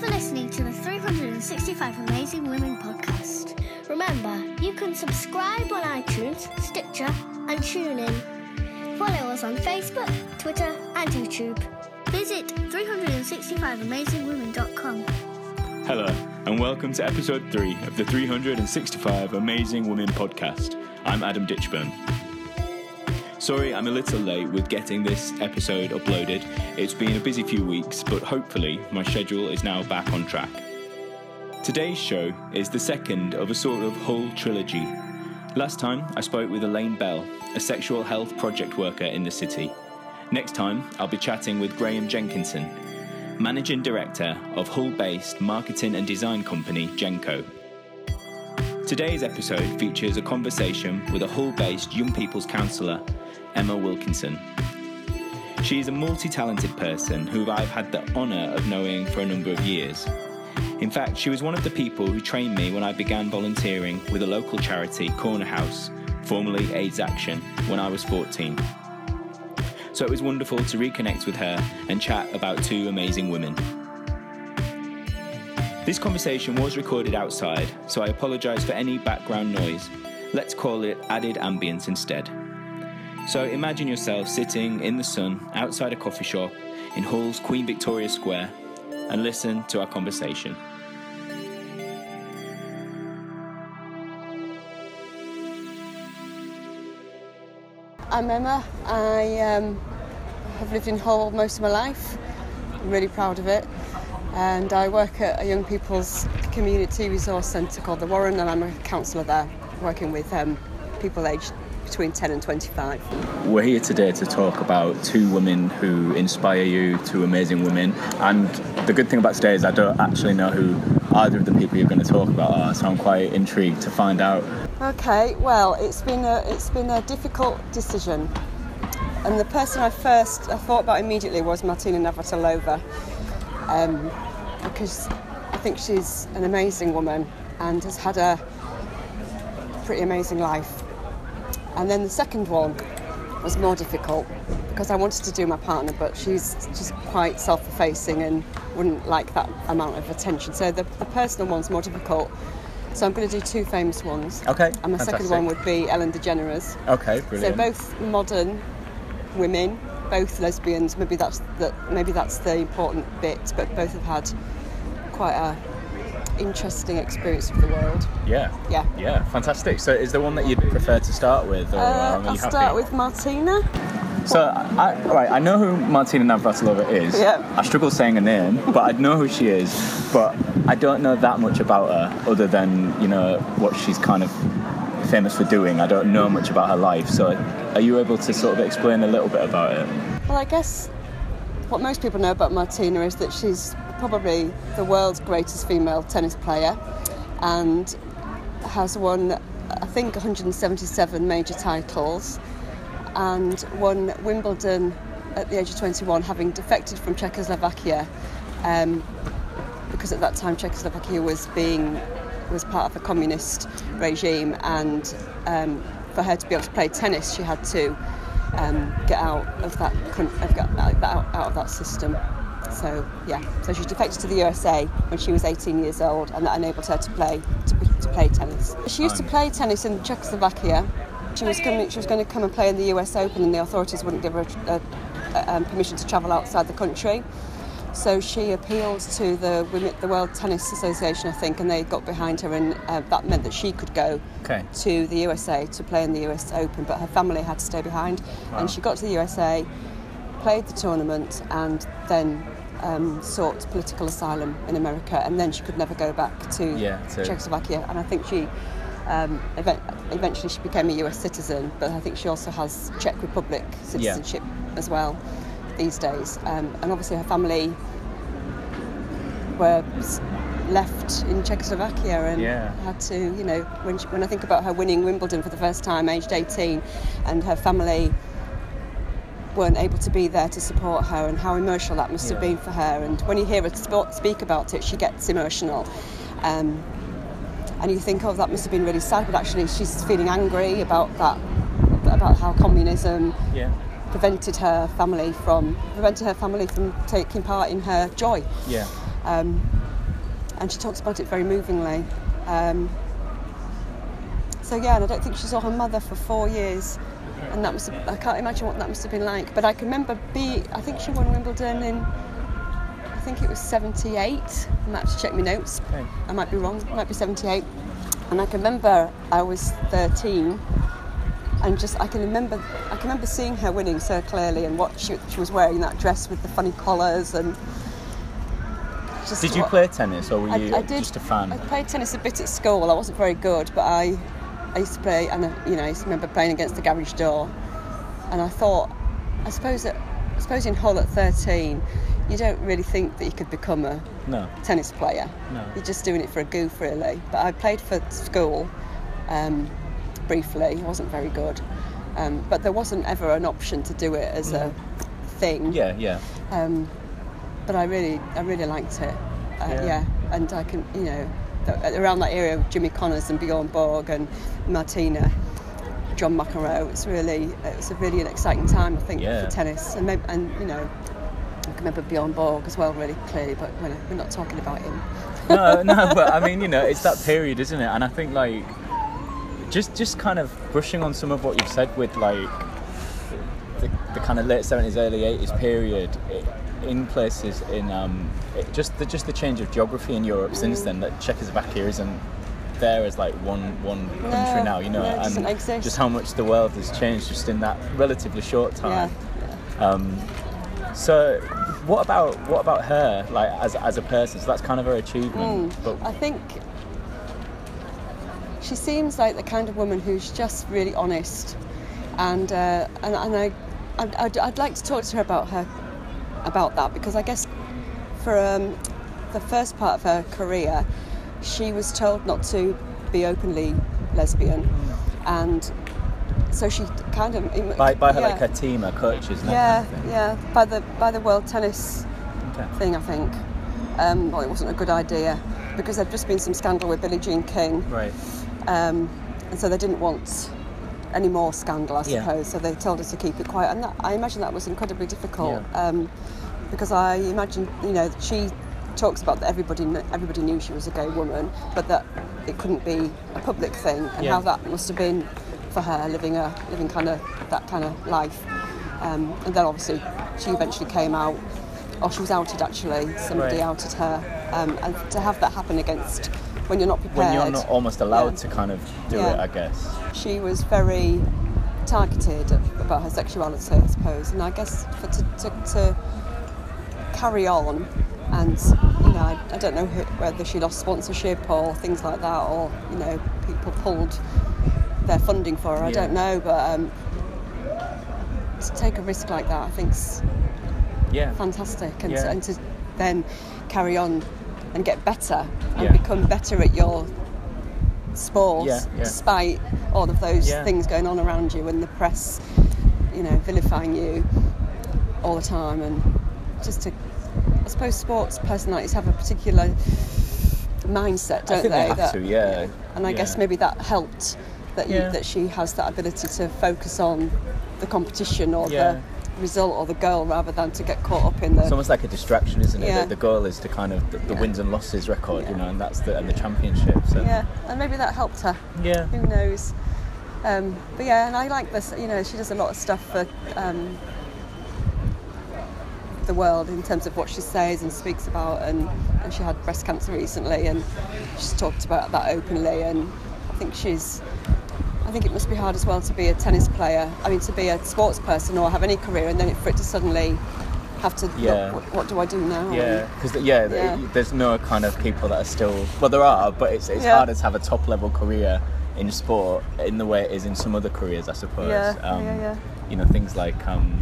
for listening to the 365 Amazing Women podcast. Remember, you can subscribe on iTunes, Stitcher, and TuneIn. Follow us on Facebook, Twitter, and YouTube. Visit 365amazingwomen.com. Hello, and welcome to episode 3 of the 365 Amazing Women podcast. I'm Adam Ditchburn. Sorry, I'm a little late with getting this episode uploaded. It's been a busy few weeks, but hopefully my schedule is now back on track. Today's show is the second of a sort of whole trilogy. Last time I spoke with Elaine Bell, a sexual health project worker in the city. Next time, I'll be chatting with Graham Jenkinson, Managing Director of Hull based marketing and design company Genco. Today's episode features a conversation with a Hull based young people's counsellor Emma Wilkinson. She is a multi talented person who I've had the honour of knowing for a number of years. In fact, she was one of the people who trained me when I began volunteering with a local charity, Corner House, formerly AIDS Action, when I was 14. So it was wonderful to reconnect with her and chat about two amazing women. This conversation was recorded outside, so I apologise for any background noise. Let's call it added ambience instead. So imagine yourself sitting in the sun outside a coffee shop in Hull's Queen Victoria Square and listen to our conversation. I'm Emma. I um, have lived in Hull most of my life. I'm really proud of it. And I work at a young people's community resource centre called the Warren, and I'm a counsellor there, working with um, people aged between 10 and 25. We're here today to talk about two women who inspire you, two amazing women. And the good thing about today is I don't actually know who either of the people you're going to talk about are, so I'm quite intrigued to find out. Okay, well, it's been a, it's been a difficult decision. And the person I first I thought about immediately was Martina Navratilova, um, because I think she's an amazing woman and has had a pretty amazing life. And then the second one was more difficult because I wanted to do my partner, but she's just quite self-effacing and wouldn't like that amount of attention. So the, the personal one's more difficult. So I'm going to do two famous ones. Okay. And my fantastic. second one would be Ellen DeGeneres. Okay, brilliant. So both modern women, both lesbians. Maybe that's the maybe that's the important bit. But both have had quite a interesting experience of the world. Yeah. Yeah. Yeah, fantastic. So is there one that you'd prefer to start with? Or Uh, um, I'll happy? start with Martina. So, I, all right, I know who Martina Navratilova is. Yeah. I struggle saying her name, but I know who she is. But I don't know that much about her, other than you know what she's kind of famous for doing. I don't know much about her life. So, are you able to sort of explain a little bit about it? Well, I guess what most people know about Martina is that she's probably the world's greatest female tennis player and has won, I think, 177 major titles and won Wimbledon at the age of 21, having defected from Czechoslovakia um, because at that time Czechoslovakia was being was part of a communist regime, and um, for her to be able to play tennis, she had to um, get out of that out out of that system. So yeah, so she defected to the USA when she was 18 years old, and that enabled her to play to, to play tennis. She used to play tennis in Czechoslovakia. She was coming. She was going to come and play in the US Open, and the authorities wouldn't give her a, a, um, permission to travel outside the country. So she appealed to the women, the World Tennis Association, I think, and they got behind her, and uh, that meant that she could go Okay. to the USA to play in the US Open, but her family had to stay behind. Wow. And she got to the USA, played the tournament, and then um, sought political asylum in America, and then she could never go back to Yeah, Czechoslovakia. And I think she. Um, event- eventually, she became a US citizen, but I think she also has Czech Republic citizenship as well these days. Um, and obviously, her family were left in Czechoslovakia and Yeah. had to, you know, when, she, when I think about her winning Wimbledon for the first time, aged 18, and her family weren't able to be there to support her, and how emotional that must have been for her. And when you hear her sp- speak about it, she gets emotional. Um, and you think, oh, that must have been really sad, but actually, she's feeling angry about that, about how communism Yeah. prevented her family from prevented her family from taking part in her joy. Yeah. Um, and she talks about it very movingly. Um, so yeah, and I don't think she saw her mother for four years, and that must—I can't imagine what that must have been like. But I can remember be I think she won Wimbledon in I think it was 78. I might have to check my notes. Okay. I might be wrong. It might be 78. And I can remember I was 13 and just I can remember I can remember seeing her winning so clearly and what she, she was wearing that dress with the funny collars and just Did you what- play tennis or were I, you I did. just a fan? I played tennis a bit at school. I wasn't very good, but I, I used to play, and I, you know, I used to remember playing against the garage door. And I thought, I suppose that, I suppose in Hull at 13, you don't really think that you could become a no. tennis player. No. You're just doing it for a goof, really. But I played for school um, briefly. I wasn't very good, um, but there wasn't ever an option to do it as a thing. Yeah, yeah. Um, but I really, I really liked it. Uh, Yeah. yeah. and I can, you know, Uh, around that area, Jimmy Connors and Bjorn Borg and Martina, John McEnroe. It's really, uh, it was a really an exciting time, I think, Yeah. for tennis. And, maybe, and you know, I can remember Bjorn Borg as well, really clearly. But we're we're not talking about him. no, no, but I mean, you know, it's that period, isn't it? And I think like just just kind of brushing on some of what you've said with like the, the kind of late seventies, early eighties period it, in places in um, it, just the just the change of geography in Europe since then. That Czechoslovakia isn't there as like one one country No, now, you know, no, and exist. just how much the world has changed just in that relatively short Yeah, time. Um, so, what about what about her, like as as a person? So that's kind of her achievement. But I think she seems like the kind of woman who's just really honest, and uh, and, and I, I'd, I'd, I'd like to talk to her about her about that because I guess for um, the first part of her career, she was told not to be openly lesbian, and so she kind of by, by her yeah. like her team, her coaches. Yeah, kind of yeah, by the by the World Tennis Okay. thing, I think. Um, well, it wasn't a good idea because there'd just been some scandal with Billie Jean King, Right. um, and so they didn't want any more scandal, I Yeah. suppose. So they told us to keep it quiet, and that, I imagine that was incredibly difficult Yeah. um, because I imagine, you know, she talks about that everybody everybody knew she was a gay woman, but that it couldn't be a public thing, and Yeah. how that must have been for her living a living kind of that kind of life. Um, and then obviously she eventually came out, or she was outed actually. Somebody Right. outed her, um, and to have that happen against when you're not prepared. When you're not almost allowed Yeah. to kind of do Yeah. it, I guess. She was very targeted about her sexuality, I suppose, and I guess for to, to, to carry on, and you know, I, I don't know who, whether she lost sponsorship or things like that, or you know, people pulled their funding for her. I Yeah. don't know, but um, to take a risk like that, I think's Yeah. fantastic, and, Yeah. to, and to then carry on and get better and Yeah. become better at your sport, Yeah, yeah. despite all of those things going on around you and the press, you know, vilifying you all the time, and just to, I suppose, sports personalities have a particular mindset, don't I think they have that, to, yeah. and I guess maybe that helped that you, that she has that ability to focus on the competition or the result or the goal rather than to get caught up in the It's almost like a distraction, isn't it? Yeah. The, the goal is to kind of the, the Yeah. wins and losses record, you know, and that's the and the championships. And, yeah and maybe that helped her Yeah. who knows um, but yeah and I like this you know she does a lot of stuff for um, the world in terms of what she says and speaks about and, and she had breast cancer recently and she's talked about that openly and I think she's I think it must be hard as well to be a tennis player I mean to be a sports person or have any career and then for it to suddenly have to Yeah. look, what, what do I do now Yeah, because yeah, Yeah. there's no kind of people that are still. Well, there are, but it's, it's Yeah. harder to have a top level career in sport in the way it is in some other careers, I suppose. Yeah, Um, yeah, yeah. You know, things like um,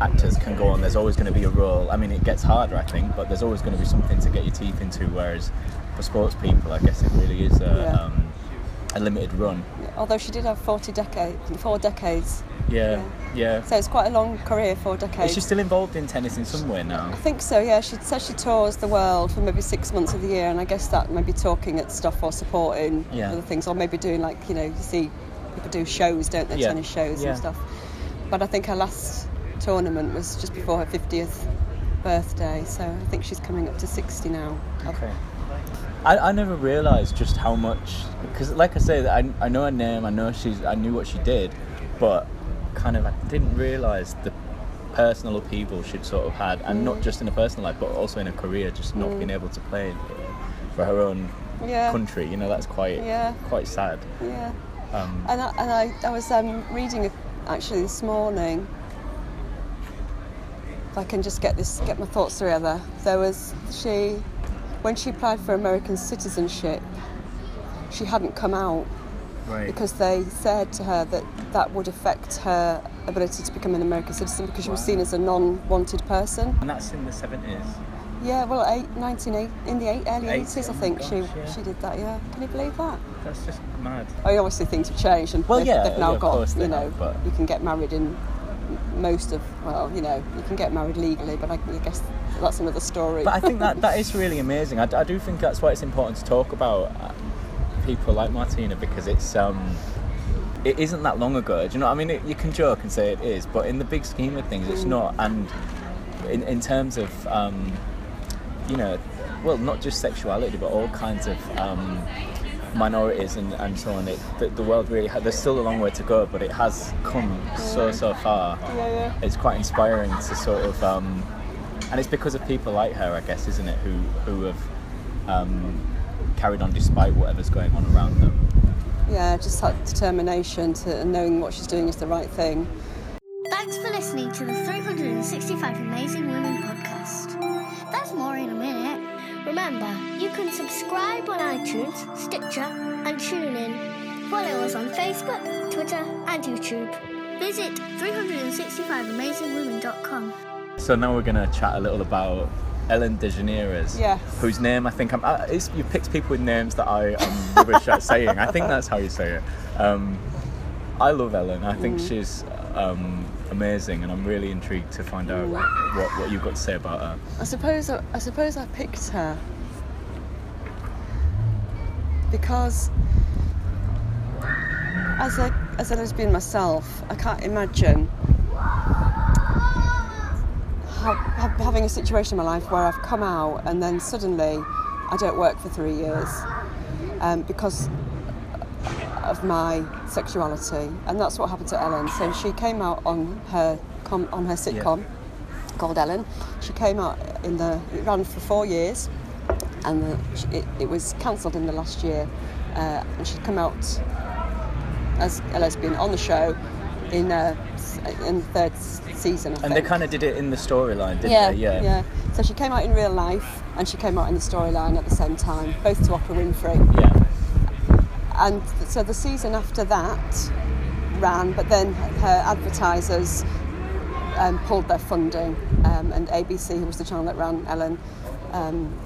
actors can go on. There's always going to be a role. I mean, it gets harder, I think, but there's always going to be something to get your teeth into. Whereas for sports people, I guess it really is a, Yeah. um, a limited run. although she did have 40 decades four decades Yeah, yeah. So it's quite a long career, four decades. Is she still involved in tennis in some way now? I think so, yeah. She says she tours the world for maybe six months of the year, and I guess that maybe talking at stuff or supporting Yeah. other things, or maybe doing like, you know, you see people do shows, don't they? Yeah. Tennis shows Yeah. and stuff. But I think her last tournament was just before her 50th birthday, so I think she's coming up to 60 now. Okay. I, I never realised just how much because, like I say, I, I know her name, I know she's, I knew what she did, but kind of I didn't realise the personal upheaval she'd sort of had, and not just in her personal life, but also in her career, just not being able to play for her own Yeah. country. You know, that's quite Yeah. quite sad. Yeah. Um, And I, and I, I was um, reading actually this morning. If I can just get this, get my thoughts together. There was she, when she applied for American citizenship, she hadn't come out right. because they said to her that that would affect her ability to become an American citizen because she was seen as a non-wanted person. and that's in the seventies. Yeah, well, eight, 1980, in the eight, early Eight- 80s, I oh think she yeah. she did that. Yeah, can you believe that? That's just mad. I mean, obviously things have changed, and Well, they've, yeah, they've now yeah, of got course you know have, but- you can get married in most of well, you know, you can get married legally, but I, I guess that's another story. But I think that that is really amazing. I, I do think that's why it's important to talk about uh, people like Martina because it's um, it isn't that long ago. Do you know? What I mean, it, you can joke and say it is, but in the big scheme of things, it's not. And in in terms of um, you know, well, not just sexuality, but all kinds of um, minorities and, and so on. It, the, the world really ha- there's still a long way to go, but it has come so so far. yeah, yeah. It's quite inspiring to sort of, um, and it's because of people like her, I guess, isn't it, who who have um, carried on despite whatever's going on around them. yeah, just that determination to and knowing what she's doing is the right thing. Thanks for listening to the 365 Amazing Women podcast. There's more in a minute. Remember, you can subscribe on iTunes, Stitcher, and TuneIn. Follow us on Facebook, Twitter, and YouTube. Visit 365amazingwomen.com. So now we're going to chat a little about Ellen DeGeneres, Yes. whose name I think I'm. Uh, it's, you picked people with names that I am rubbish at saying. I think that's how you say it. Um, I love Ellen. I think she's um, amazing, and I'm really intrigued to find out what, what you've got to say about her. I suppose I suppose I picked her because as a as a lesbian myself, I can't imagine ha- ha- having a situation in my life where I've come out and then suddenly I don't work for three years um, because of my sexuality, and that's what happened to Ellen. So she came out on her com- on her sitcom called Ellen. She came out in the it ran for four years, and the, it, it was cancelled in the last year. Uh, and she'd come out as a lesbian on the show in uh, in the third season. I And they kind of did it in the storyline, didn't yeah, they? Yeah. yeah. So she came out in real life, and she came out in the storyline at the same time, both to Oprah Winfrey. Yeah. And so the season after that ran, but then her advertisers um, pulled their funding, um, and ABC, who was the channel that ran Ellen, um,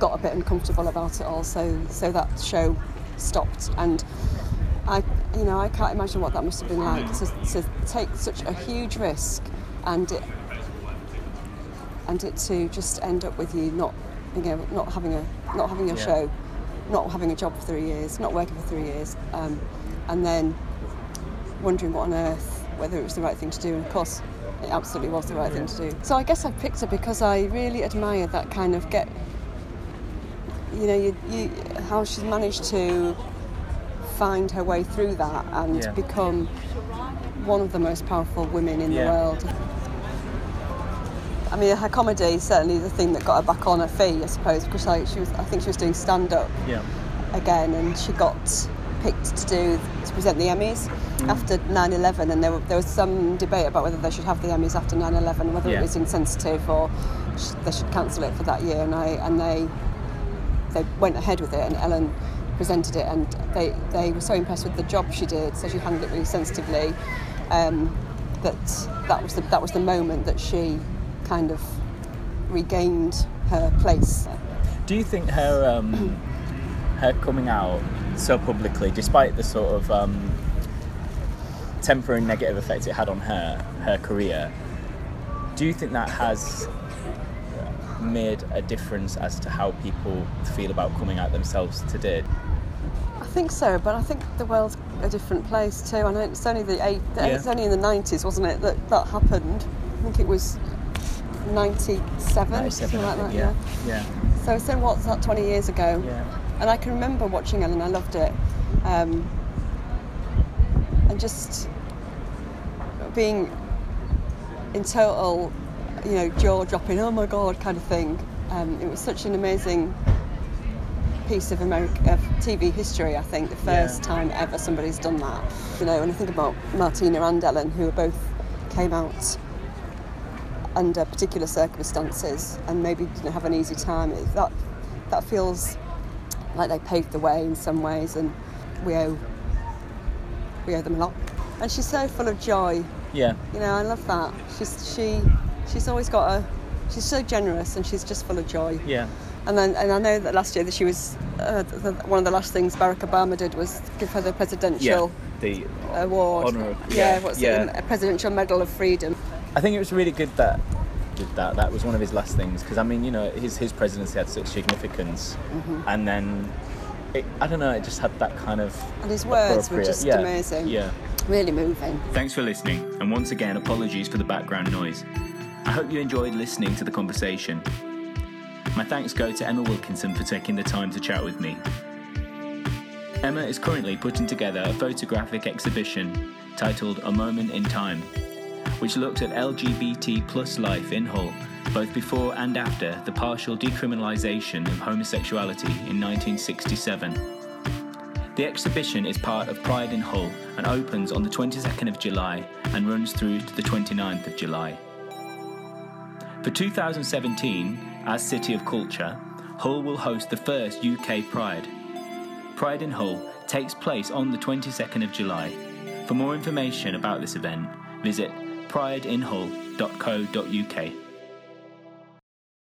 got a bit uncomfortable about it all. So so that show stopped, and I, you know, I can't imagine what that must have been like to, to take such a huge risk, and it and it to just end up with you not, you know, not having a not having a Yeah. show, not having a job for three years, not working for three years, um, and then wondering what on earth whether it was the right thing to do. And of course, it absolutely was the right thing to do. So I guess I picked her because I really admire that kind of get. You know, you, you how she's managed to find her way through that and Yeah. become one of the most powerful women in Yeah. the world. I mean, her comedy is certainly the thing that got her back on her feet, I suppose, because like, she was, I think she was doing stand up Yeah. again, and she got picked to do to present the Emmys Mm. after 9/11, and there, were, there was some debate about whether they should have the Emmys after 9/11, whether Yeah. it was insensitive or sh- they should cancel it for that year, and I and they they went ahead with it, and Ellen presented it, and they they were so impressed with the job she did, so she handled it really sensitively. Um, that that was the that was the moment that she kind of regained her place. Do you think her um, her coming out so publicly, despite the sort of um, temporary negative effect it had on her her career, do you think that has made a difference as to how people feel about coming out themselves today? I think so, but I think the world's a different place too. I know it's only the eight. Yeah. It's only in the nineties, wasn't it, that that happened? I think it was ninety-seven, 97, something like think, that. yeah. Yeah. yeah. So then what's that 20 years ago? Yeah. And I can remember watching Ellen, I loved it. Um, and just being in total, you know, jaw dropping, oh my god, kind of thing. Um, it was such an amazing piece of America of TV history. I think the first Yeah. time ever somebody's done that. You know, when I think about Martina and Ellen, who both came out under particular circumstances and maybe didn't have an easy time, it, that that feels like they paved the way in some ways, and we owe we owe them a lot. And she's so full of joy. Yeah. You know, I love that. She's she she's always got a she's so generous and she's just full of joy. Yeah. And then and I know that last year that she was uh, the, one of the last things Barack Obama did was give her the presidential yeah, The award. Honor- yeah, yeah, what's yeah. it? A presidential medal of freedom. I think it was really good that did that. That was one of his last things because I mean, you know, his his presidency had such significance, Mm-hmm. and then it, I don't know, it just had that kind of And his words were just yeah, amazing. Yeah. Really moving. Thanks for listening, and once again, apologies for the background noise. I hope you enjoyed listening to the conversation. My thanks go to Emma Wilkinson for taking the time to chat with me. Emma is currently putting together a photographic exhibition titled A Moment in Time, which looks at LGBT plus life in Hull, both before and after the partial decriminalisation of homosexuality in 1967. The exhibition is part of Pride in Hull and opens on the 22nd of July and runs through to the 29th of July. For 2017, as City of Culture, Hull will host the first UK Pride. Pride in Hull takes place on the 22nd of July. For more information about this event, visit prideinhull.co.uk.